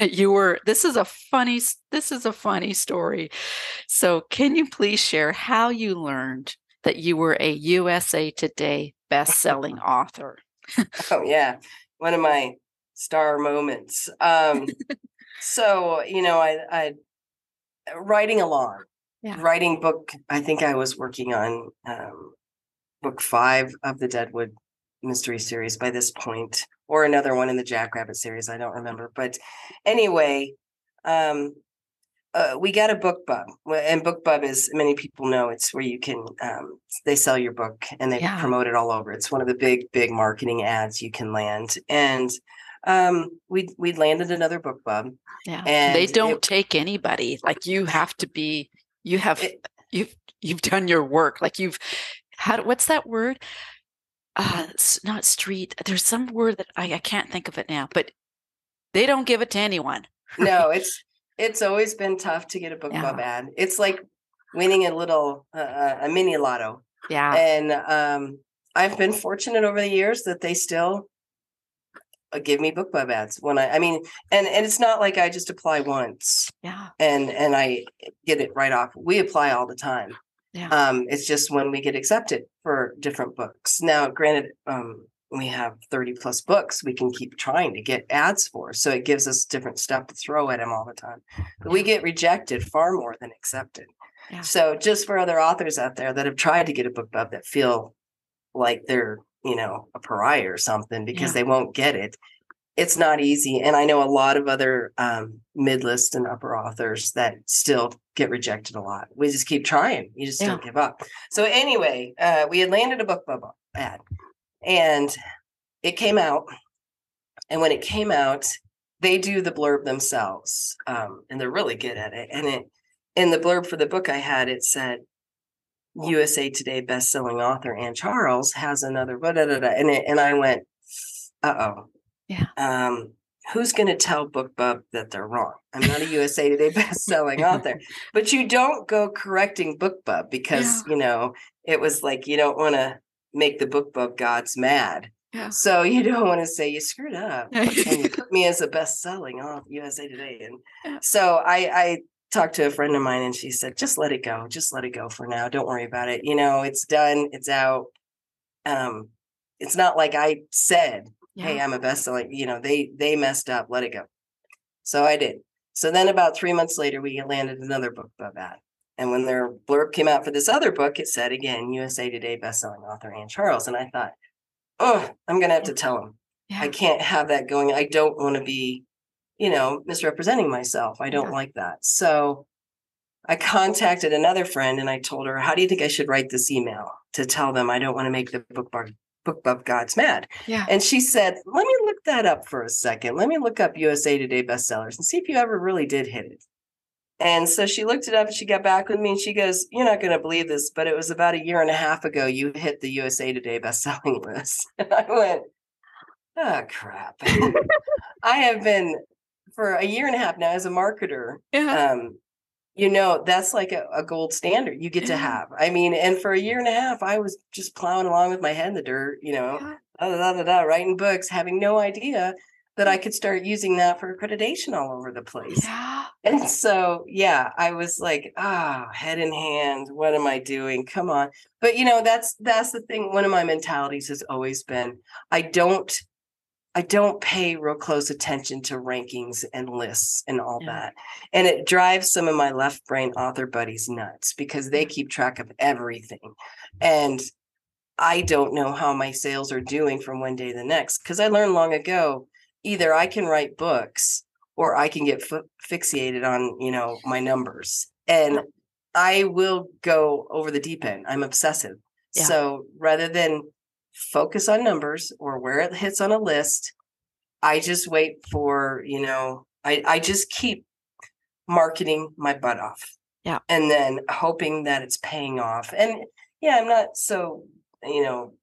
you were this is a funny this is a funny story so can you please share how you learned that you were a usa today best-selling author Oh yeah, one of my star moments. Um, so you know, I, I writing along, Yeah. writing book. I think I was working on um, book five of the Deadwood mystery series by this point, or another one in the Jackrabbit series. I don't remember, but anyway, um, uh, we got a BookBub, and BookBub is many people know it's where you can um, they sell your book and they Yeah. promote it all over. It's one of the big big marketing ads you can land, and um, we we landed another BookBub. yeah And they don't take anybody like you have to be you have It- you've you've done your work like you've had what's that word uh not street there's some word that I, I can't think of it now but they don't give it to anyone no, it's it's always been tough to get a BookBub ad. It's like winning a little uh, uh, a mini lotto. yeah and um, I've been fortunate over the years that they still uh, give me BookBub ads when I I mean and and it's not like I just apply once yeah and and I get it right off. We apply all the time. Yeah. Um, it's just when we get accepted for different books. Now, granted, um, we have 30 plus books we can keep trying to get ads for. So it gives us different stuff to throw at them all the time. But we get rejected far more than accepted. Yeah. So just for other authors out there that have tried to get a BookBub that feel like they're, you know, a pariah or something because Yeah. they won't get it. It's not easy. And I know a lot of other um, mid list and upper authors that still get rejected a lot. We just keep trying. You just don't give up. So anyway, uh, we had landed a BookBub ad and it came out. And when it came out, they do the blurb themselves, um, and they're really good at it. And it in the blurb for the book I had, it said USA Today best-selling author Ann Charles has another da, da, da. and it, and I went, uh oh, Yeah. Um, who's going to tell BookBub that they're wrong? I'm not a USA Today best-selling author, but you don't go correcting BookBub because you know it was like you don't want to make the BookBub gods mad. Yeah. So you don't want to say you screwed up and you put me as a best-selling on USA Today. Yeah. And so I, I talked to a friend of mine, and she said, "Just let it go. Just let it go for now. Don't worry about it. You know, it's done. It's out. Um, it's not like I said, "Hey, I'm a best-selling." You know, they they messed up. Let it go. So I did. So then, about three months later, we landed another book of that. And when their blurb came out for this other book, it said again, USA Today bestselling author Ann Charles. And I thought, oh, I'm gonna have to tell him. I can't have that going. I don't want to be, you know, misrepresenting myself. I don't Yeah. like that. So I contacted another friend and I told her, How do you think I should write this email to tell them I don't want to make the book bar book of gods mad? Yeah. And she said, Let me look that up for a second. Let me look up USA Today bestsellers and see if you ever really did hit it. And so she looked it up and she got back with me and she goes, You're not going to believe this, but it was about a year and a half ago you hit the USA Today bestselling list. And I went, Oh, crap. I have been for a year and a half now as a marketer. Yeah. Um, you know, that's like a, a gold standard you get to have. I mean, and for a year and a half, I was just plowing along with my head in the dirt, you know, Yeah. da, da, da, da, writing books, having no idea that I could start using that for accreditation all over the place. Yeah. And so, yeah, I was like, ah, head in hand. What am I doing? Come on. But you know, that's that's the thing. One of my mentalities has always been I don't I don't pay real close attention to rankings and lists and all Yeah. that. And it drives some of my left brain author buddies nuts because they keep track of everything. And I don't know how my sales are doing from one day to the next because I learned long ago either I can write books or I can get fi- fixated on, you know, my numbers. And I will go over the deep end. I'm obsessive. Yeah. So rather than focus on numbers or where it hits on a list, I just wait for, you know, I, I just keep marketing my butt off. Yeah. And then hoping that it's paying off. And yeah, I'm not so, you know,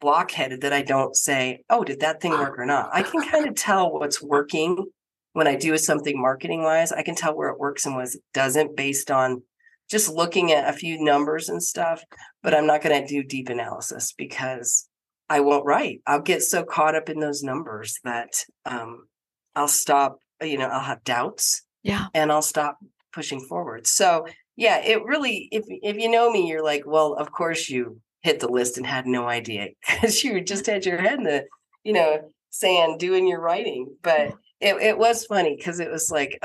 blockheaded that I don't say, oh, did that thing work or not? I can kind of tell what's working when I do something marketing wise. I can tell where it works and what it doesn't based on just looking at a few numbers and stuff. But I'm not going to do deep analysis because I won't write. I'll get so caught up in those numbers that um, I'll stop, you know, I'll have doubts Yeah. and I'll stop pushing forward. So yeah, it really if if you know me, you're like, well, of course you hit the list and had no idea because you just had your head in the, you know, sand doing your writing. But it, it was funny because it was like,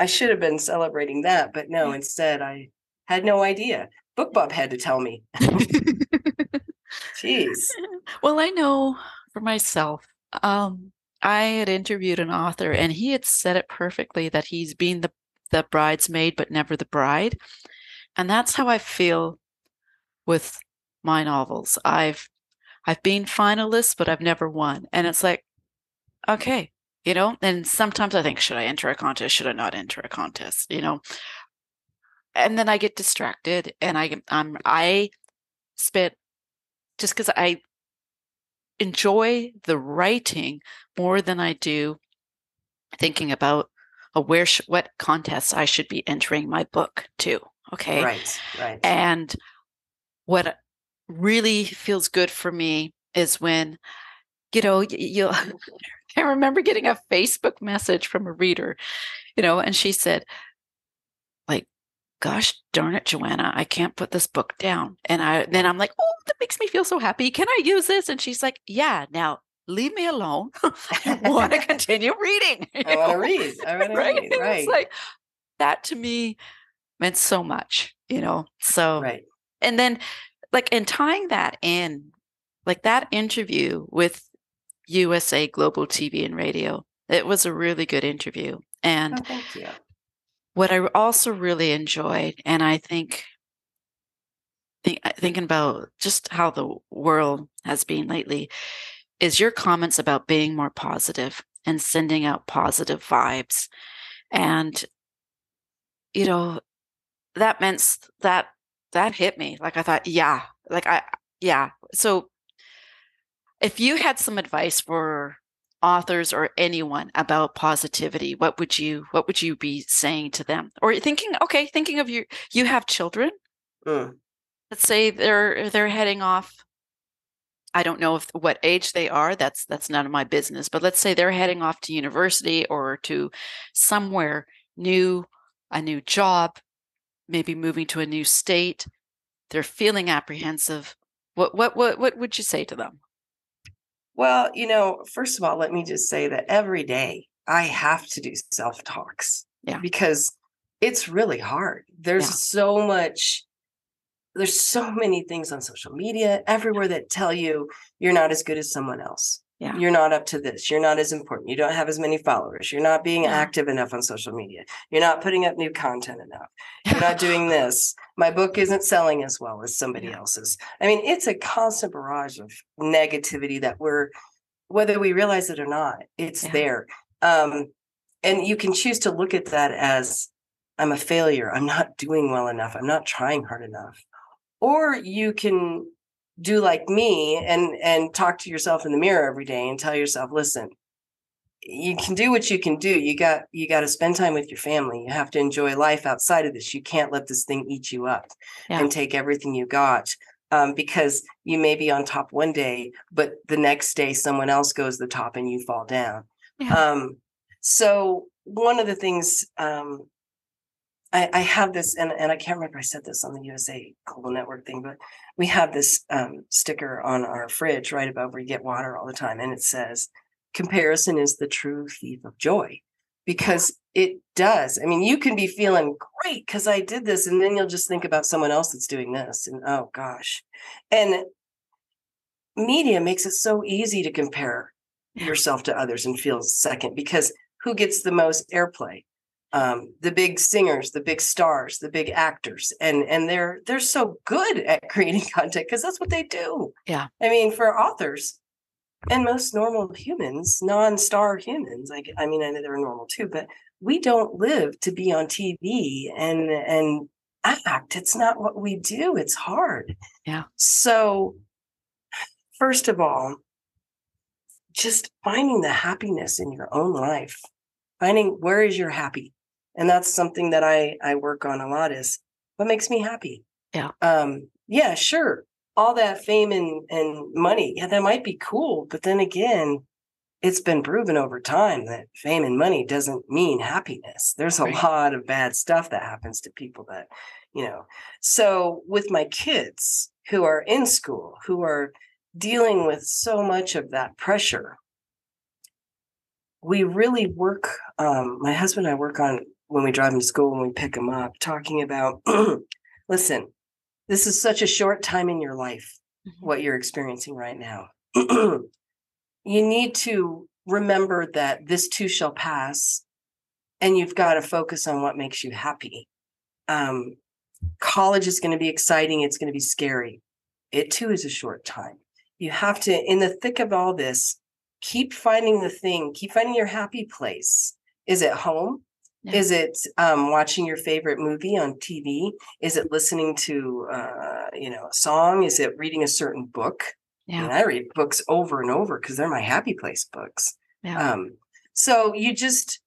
I should have been celebrating that, but no, instead I had no idea. BookBub had to tell me. Jeez. Well, I know for myself, um, I had interviewed an author and he had said it perfectly that he's been the, the bridesmaid, but never the bride. And that's how I feel with my novels. I've I've been finalist, but I've never won. And it's like, okay, you know, and sometimes I think, should I enter a contest? Should I not enter a contest? You know? And then I get distracted and I I'm I spent just because I enjoy the writing more than I do thinking about uh, where sh- what contests I should be entering my book to. Okay. Right, right. And what really feels good for me is when, you know, you'll, I remember getting a Facebook message from a reader, you know, and she said, gosh darn it, Joanna, I can't put this book down. And I then I'm like, oh, that makes me feel so happy. Can I use this? And she's like, yeah. Now leave me alone. I want to continue reading. I want to read. I want right? to read. Right. It's like that to me meant so much, you know. So right. and then like in tying that in, like that interview with USA Global TV and Radio, it was a really good interview. And Oh, thank you. What I also really enjoyed, and I think, think uh, thinking about just how the world has been lately, is your comments about being more positive and sending out positive vibes, and you know that meant that that hit me. Like I thought, yeah, like I yeah. So if you had some advice for authors or anyone about positivity what would you what would you be saying to them? Or thinking okay thinking of you you have children. Mm. let's say they're they're heading off. I don't know if what age they are that's that's none of my business but let's say they're heading off to university or to somewhere new a new job maybe moving to a new state. They're feeling apprehensive. What what what, what would you say to them Well, you know, first of all, let me just say that every day I have to do self talks. Yeah. Because it's really hard. There's Yeah. so much, there's so many things on social media everywhere that tell you you're not as good as someone else. Yeah. You're not up to this. You're not as important. You don't have as many followers. You're not being Yeah. active enough on social media. You're not putting up new content enough. You're not doing this. My book isn't selling as well as somebody Yeah. else's. I mean, it's a constant barrage of negativity that we're, whether we realize it or not, it's there. Um, and you can choose to look at that as I'm a failure. I'm not doing well enough. I'm not trying hard enough. Or you can do like me and and talk to yourself in the mirror every day and tell yourself, listen, you can do what you can do. You got you got to spend time with your family. You have to enjoy life outside of this. You can't let this thing eat you up Yeah. and take everything you got. Um, because you may be on top one day, but the next day someone else goes the top and you fall down. Yeah. Um, so one of the things um, I, I have this, and, and I can't remember I said this on the USA Global Network thing, but we have this um, sticker on our fridge right above where you get water all the time, and it says, "Comparison is the true thief of joy," because it does. I mean, you can be feeling great because I did this, and then you'll just think about someone else that's doing this, and oh gosh, and media makes it so easy to compare yourself to others and feel second because who gets the most airplay um, the big singers the big stars the big actors. And and they're they're so good at creating content because that's what they do. Yeah. i mean for authors and most normal humans non-star humans like i mean i know they're normal too but we don't live to be on tv and and act. It's not what we do. It's hard. Yeah. so first of all just finding the happiness in your own life finding where is your happy and that's something that i i work on a lot is what makes me happy Yeah. um yeah sure all that fame and and money yeah that might be cool but then again it's been proven over time that fame and money doesn't mean happiness there's a Right. lot of bad stuff that happens to people that you know so with my kids who are in school who are dealing with so much of that pressure we really work um, my husband and i work on when we drive them to school when we pick them up talking about listen this is such a short time in your life Mhm. what you're experiencing right now. You need to remember that this too shall pass and you've got to focus on what makes you happy. Um, college is going to be exciting it's going to be scary. It too is a short time. You have to in the thick of all this keep finding the thing keep finding your happy place. Is it home Is it um, watching your favorite movie on tv is it listening to uh, you know a song is it reading a certain book Yeah. I read books over and over because they're my happy place books. Yeah. Um, so you just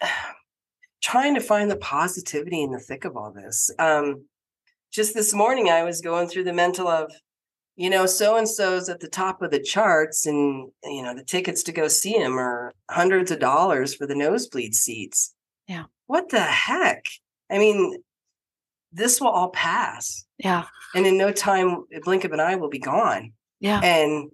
trying to find the positivity in the thick of all this. Um, just this morning, I was going through the mental of, you know, so and so's at the top of the charts, and you know, the tickets to go see him are hundreds of dollars for the nosebleed seats. Yeah. What the heck? I mean, this will all pass. Yeah. And in no time, a blink of an eye will be gone. Yeah. And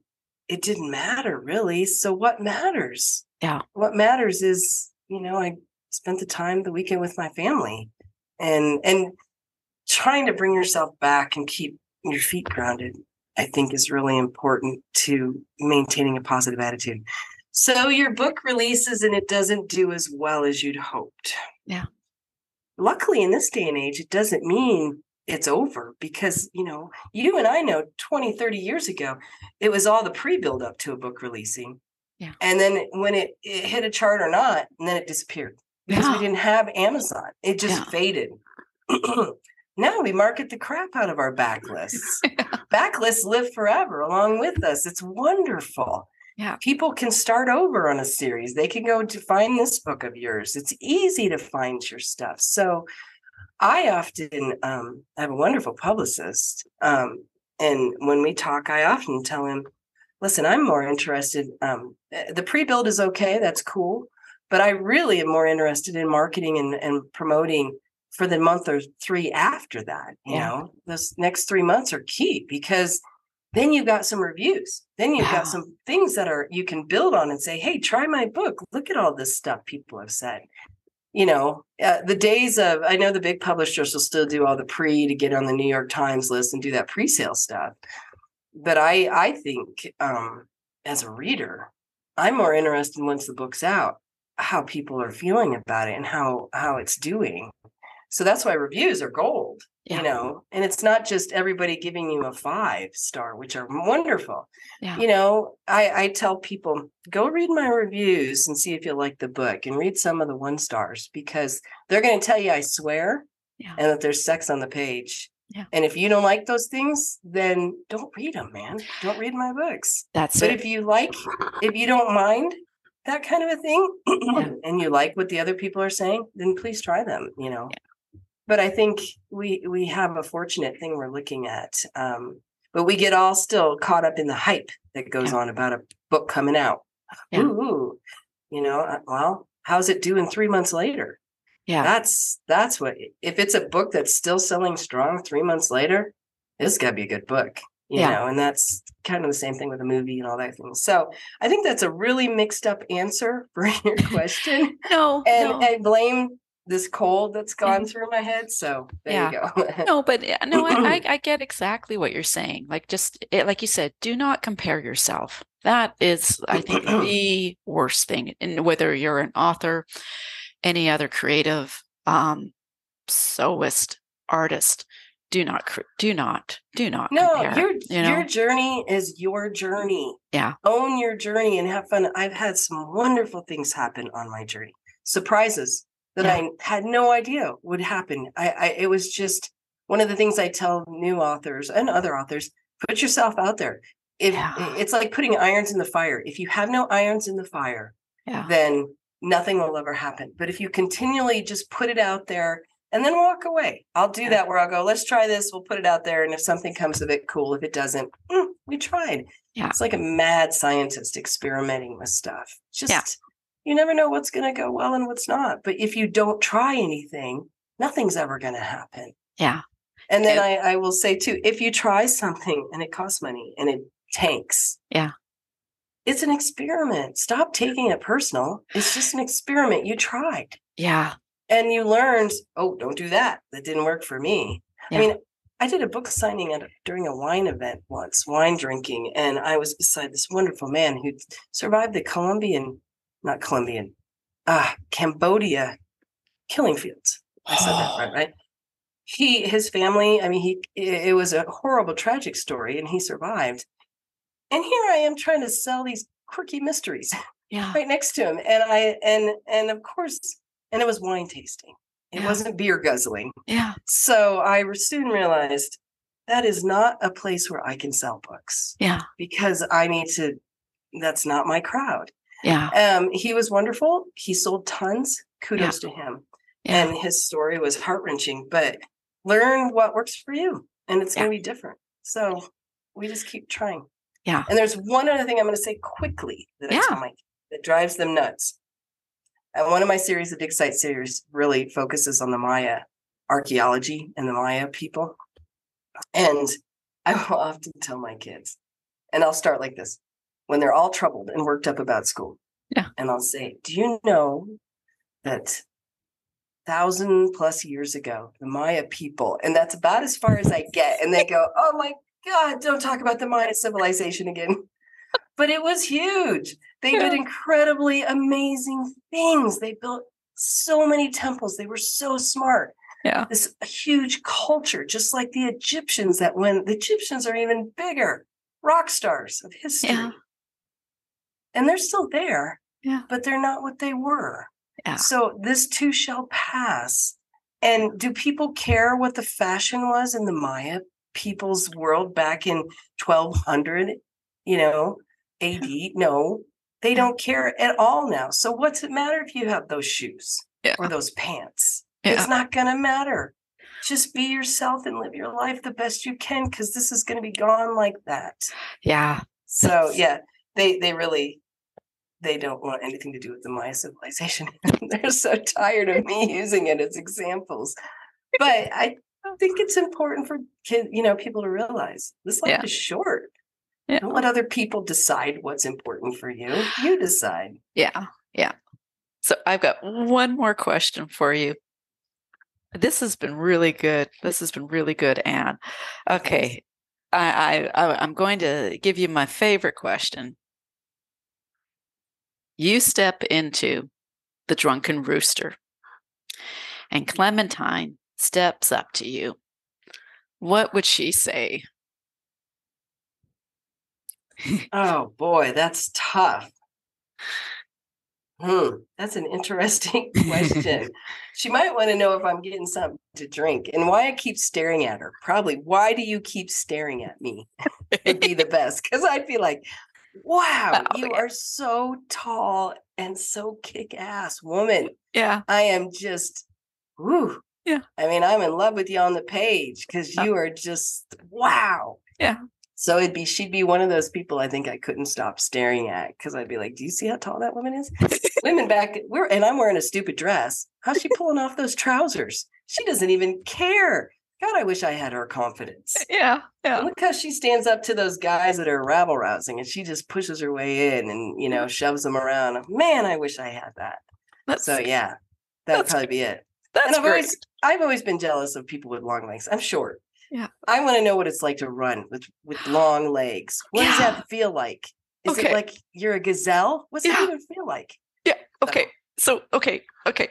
it didn't matter really. So what matters? Yeah. What matters is, you know, I spent the time the weekend with my family and and trying to bring yourself back and keep your feet grounded, I think is really important to maintaining a positive attitude. So your book releases and it doesn't do as well as you'd hoped. Yeah. Luckily, in this day and age, it doesn't mean it's over because, you know, you and I know 20, 30 years ago, it was all the pre build up to a book releasing. Yeah. And then when it, it hit a chart or not, and then it disappeared because Yeah. we didn't have Amazon. It just Yeah. faded. now we market the crap out of our backlists. Backlists live forever along with us. It's wonderful. Yeah. People can start over on a series. They can go to find this book of yours. It's easy to find your stuff. So I often um, I have a wonderful publicist. Um, and when we talk, I often tell him, listen, I'm more interested. Um, eh, the pre-build is okay, that's cool. But I really am more interested in marketing and, and promoting for the month or three after that. You Yeah. know, those next three months are key because then you've got some reviews. Then you've Yeah. got some things that are you can build on and say, hey, try my book. Look at all this stuff people have said. You know, uh, the days of I know the big publishers will still do all the pre to get on the New York Times list and do that pre-sale stuff. But I I think um as a reader, I'm more interested once the book's out, how people are feeling about it and how how it's doing. So that's why reviews are gold Yeah. you know and it's not just everybody giving you a five star which are wonderful Yeah. you know i i tell people go read my reviews and see if you like the book and read some of the one stars because they're going to tell you i swear Yeah. and that there's sex on the page Yeah. and if you don't like those things then don't read them man don't read my books That's but it. if you like if you don't mind that kind of a thing and you like what the other people are saying then please try them you know but i think we we have a fortunate thing we're looking at um but we get all still caught up in the hype that goes Yeah. on about a book coming out Yeah. ooh, you know uh, well how's it doing three months later yeah. that's that's what if it's a book that's still selling strong three months later it's got to be a good book you Yeah. know and that's kind of the same thing with a movie and all that thing so i think that's a really mixed up answer for your question no. and no. i blame this cold that's gone through my head so there you go no, but no, I, I I get exactly what you're saying. Like just it, like you said, do not compare yourself. That is, I think, the worst thing. And whether you're an author, any other creative, um, sewist, artist, do not, do not, do not. no compare, your you know? your journey is your journey Yeah. own your journey and have fun i've had some wonderful things happen on my journey surprises that i had no idea would happen I, I it was just one of the things i tell new authors and other authors put yourself out there if Yeah. it's like putting irons in the fire if you have no irons in the fire yeah. then nothing will ever happen. But if you continually just put it out there and then walk away, I'll do that where I'll go, let's try this, we'll put it out there. And if something comes of it, cool. If it doesn't, mm, we tried. Yeah. It's like a mad scientist experimenting with stuff. Just. You never know what's going to go well and what's not. But if you don't try anything, nothing's ever going to happen. Yeah. And then. I, I will say too, if you try something and it costs money and it tanks, Yeah. it's an experiment. Stop taking it personal. It's just an experiment. You tried Yeah. and you learned, oh, don't do that. That didn't work for me. Yeah. I mean, I did a book signing at a, during a wine event once, wine drinking, and I was beside this wonderful man who survived the Colombian, not Colombian, ah, Cambodia killing fields. I said that right, right? He, his family, I mean, he, it it was a horrible, tragic story, and he survived. And here I am trying to sell these quirky mysteries Yeah. right next to him, and I, and and of course, and it was wine tasting. It Yeah. wasn't beer guzzling. Yeah. So I soon realized that is not a place where I can sell books Yeah. because I need to. That's not my crowd. Yeah. Um, he was wonderful. He sold tons. Kudos to him. Yeah. And his story was heart wrenching. But learn what works for you, and it's going to be different. So we just keep trying. Yeah. And there's one other thing I'm going to say quickly that I tell my that drives them nuts. And one of my series, the Dig Site series, really focuses on the Maya archaeology and the Maya people. And I will often tell my kids, and I'll start like this when they're all troubled and worked up about school. Yeah. And I'll say, Do you know that thousand plus years ago, the Maya people, and that's about as far as I get. And they go, Oh my God, don't talk about the Maya civilization again. but it was huge. They did incredibly amazing things. They built so many temples. They were so smart. Yeah. This huge culture, just like the Egyptians that when the Egyptians are even bigger, rock stars of history. Yeah. And they're still there, Yeah. but they're not what they were. Yeah. So this too shall pass. And do people care what the fashion was in the Maya people's world back in 1200, you know, AD? No, they don't care at all now. So what's it matter if you have those shoes Yeah. or those pants? It's not going to matter. Just be yourself and live your life the best you can because this is going to be gone like that. Yeah. So yeah, they they really they don't want anything to do with the Maya civilization. They're so tired of me using it as examples. But I think it's important for kid, you know, people to realize this life Yeah. is short. Yeah. Don't let other people decide what's important for you. You decide. Yeah. Yeah. So I've got one more question for you. This has been really good. This has been really good, Ann. Okay. I I- I'm going to give you my favorite question. You step into the drunken rooster, and Clementine steps up to you. What would she say? Oh boy, that's tough. Hmm, that's an interesting question. she might want to know if I'm getting something to drink and why I keep staring at her. Probably, why do you keep staring at me? It'd be the best because I'd be like, wow, Oh, you yeah. are so tall and so kick ass woman. yeah. I am just, whew. Yeah. I mean, I'm in love with you on the page because Uh, you are just, wow. Yeah. So it'd be she'd be one of those people I think I couldn't stop staring at because I'd be like, "Do you see how tall that woman is?" Women back, we're and I'm wearing a stupid dress. How's she pulling off those trousers? She doesn't even care. God, I wish I had her confidence. Yeah. Yeah. Look how she stands up to those guys that are rabble rousing, and she just pushes her way in and you know mm-hmm. shoves them around. Man, I wish I had that. That's, So yeah, that'd That's probably be it. that's and I've great. always I've always been jealous of people with long legs. I'm short. Yeah. I want to know what it's like to run with with long legs. What does that feel like? Is Okay. it like you're a gazelle? What's Yeah. that even feel like? Yeah. Okay. So okay, okay.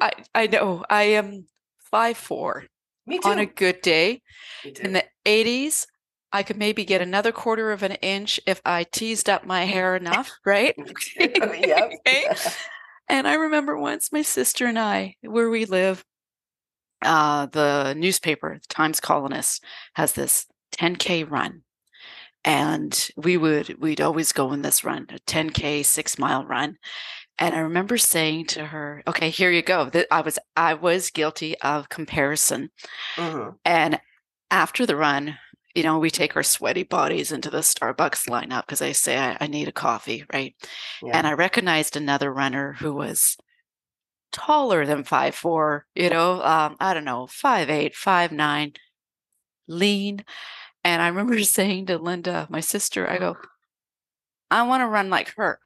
I I know I am five four Me too. on a good day. In the eighties, I could maybe get another quarter of an inch if I teased up my hair enough, right? Yep. Okay. And I remember once my sister and I, where we live, uh, the newspaper, the Times Colonist, has this 10K run. And we would, we'd always go in this run, a 10K six mile run. And I remember saying to her, okay, here you go. That I was, I was guilty of comparison. Mhm. And after the run, you know, we take our sweaty bodies into the Starbucks lineup because I say I, I need a coffee, right? Yeah. And I recognized another runner who was taller than five four, you know, um, I don't know, five eight, five nine, lean. And I remember saying to Linda, my sister, I go, I want to run like her.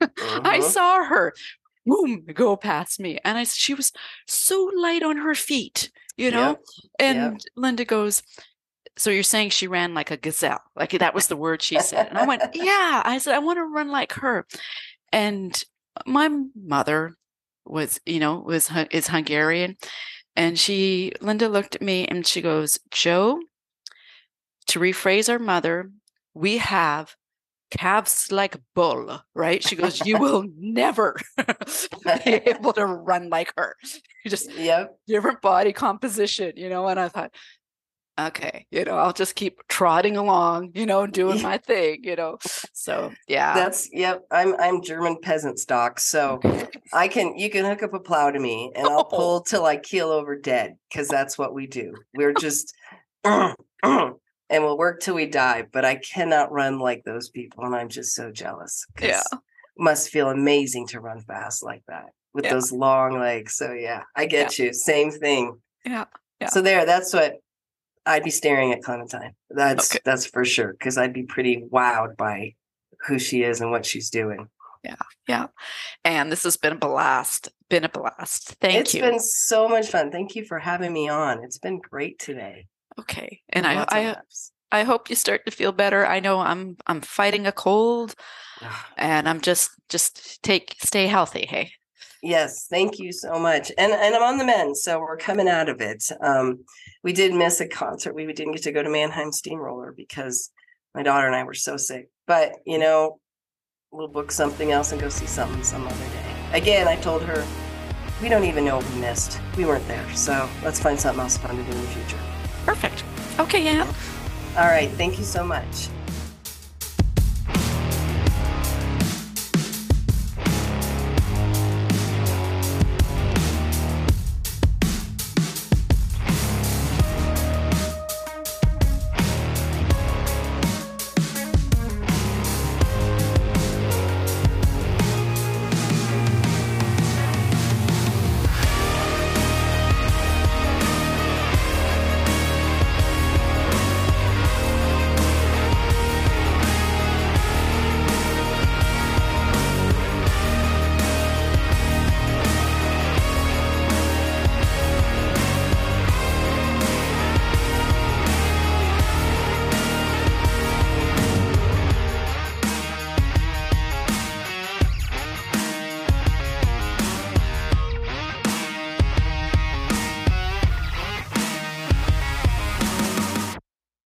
I Mhm. saw her boom go past me. And I she was so light on her feet, you know? And Linda goes, So you're saying she ran like a gazelle? Like that was the word she said. And I went, Yeah. I said, I want to run like her. And my mother was, you know, was is Hungarian. And she, Linda looked at me and she goes, Joe, to rephrase our mother, we have calves like bull, right? She goes, You will never be able to run like her. You just Yep. different body composition, you know. And I thought, okay, you know, I'll just keep trotting along, you know, doing my thing, you know. So yeah, That's yep. I'm I'm German peasant stock, so I can you can hook up a plow to me and I'll Oh. pull till I keel over dead because that's what we do. We're just and we'll work till we die. But I cannot run like those people, and I'm just so jealous. Yeah. must feel amazing to run fast like that with Yeah. those long legs. So yeah, I get you. Same thing. Yeah. Yeah. So there, that's what I'd be staring at Clementine. That's Okay. that's for sure. Because I'd be pretty wowed by who she is and what she's doing. Yeah. Yeah. And this has been a blast. Been a blast. Thank It's you. It's been so much fun. Thank you for having me on. It's been great today. Okay. And I I. I hope you start to feel better. I know I'm I'm fighting a cold and I'm just just take stay healthy, hey. Yes, thank you so much. And and I'm on the mend, so we're coming out of it. Um, we did miss a concert. We didn't get to go to Mannheim Steamroller because my daughter and I were so sick. But you know, we'll book something else and go see something some other day. Again, I told her we don't even know what we missed. We weren't there, so let's find something else fun to do in the future. Perfect. Okay, Ann. All right, thank you so much.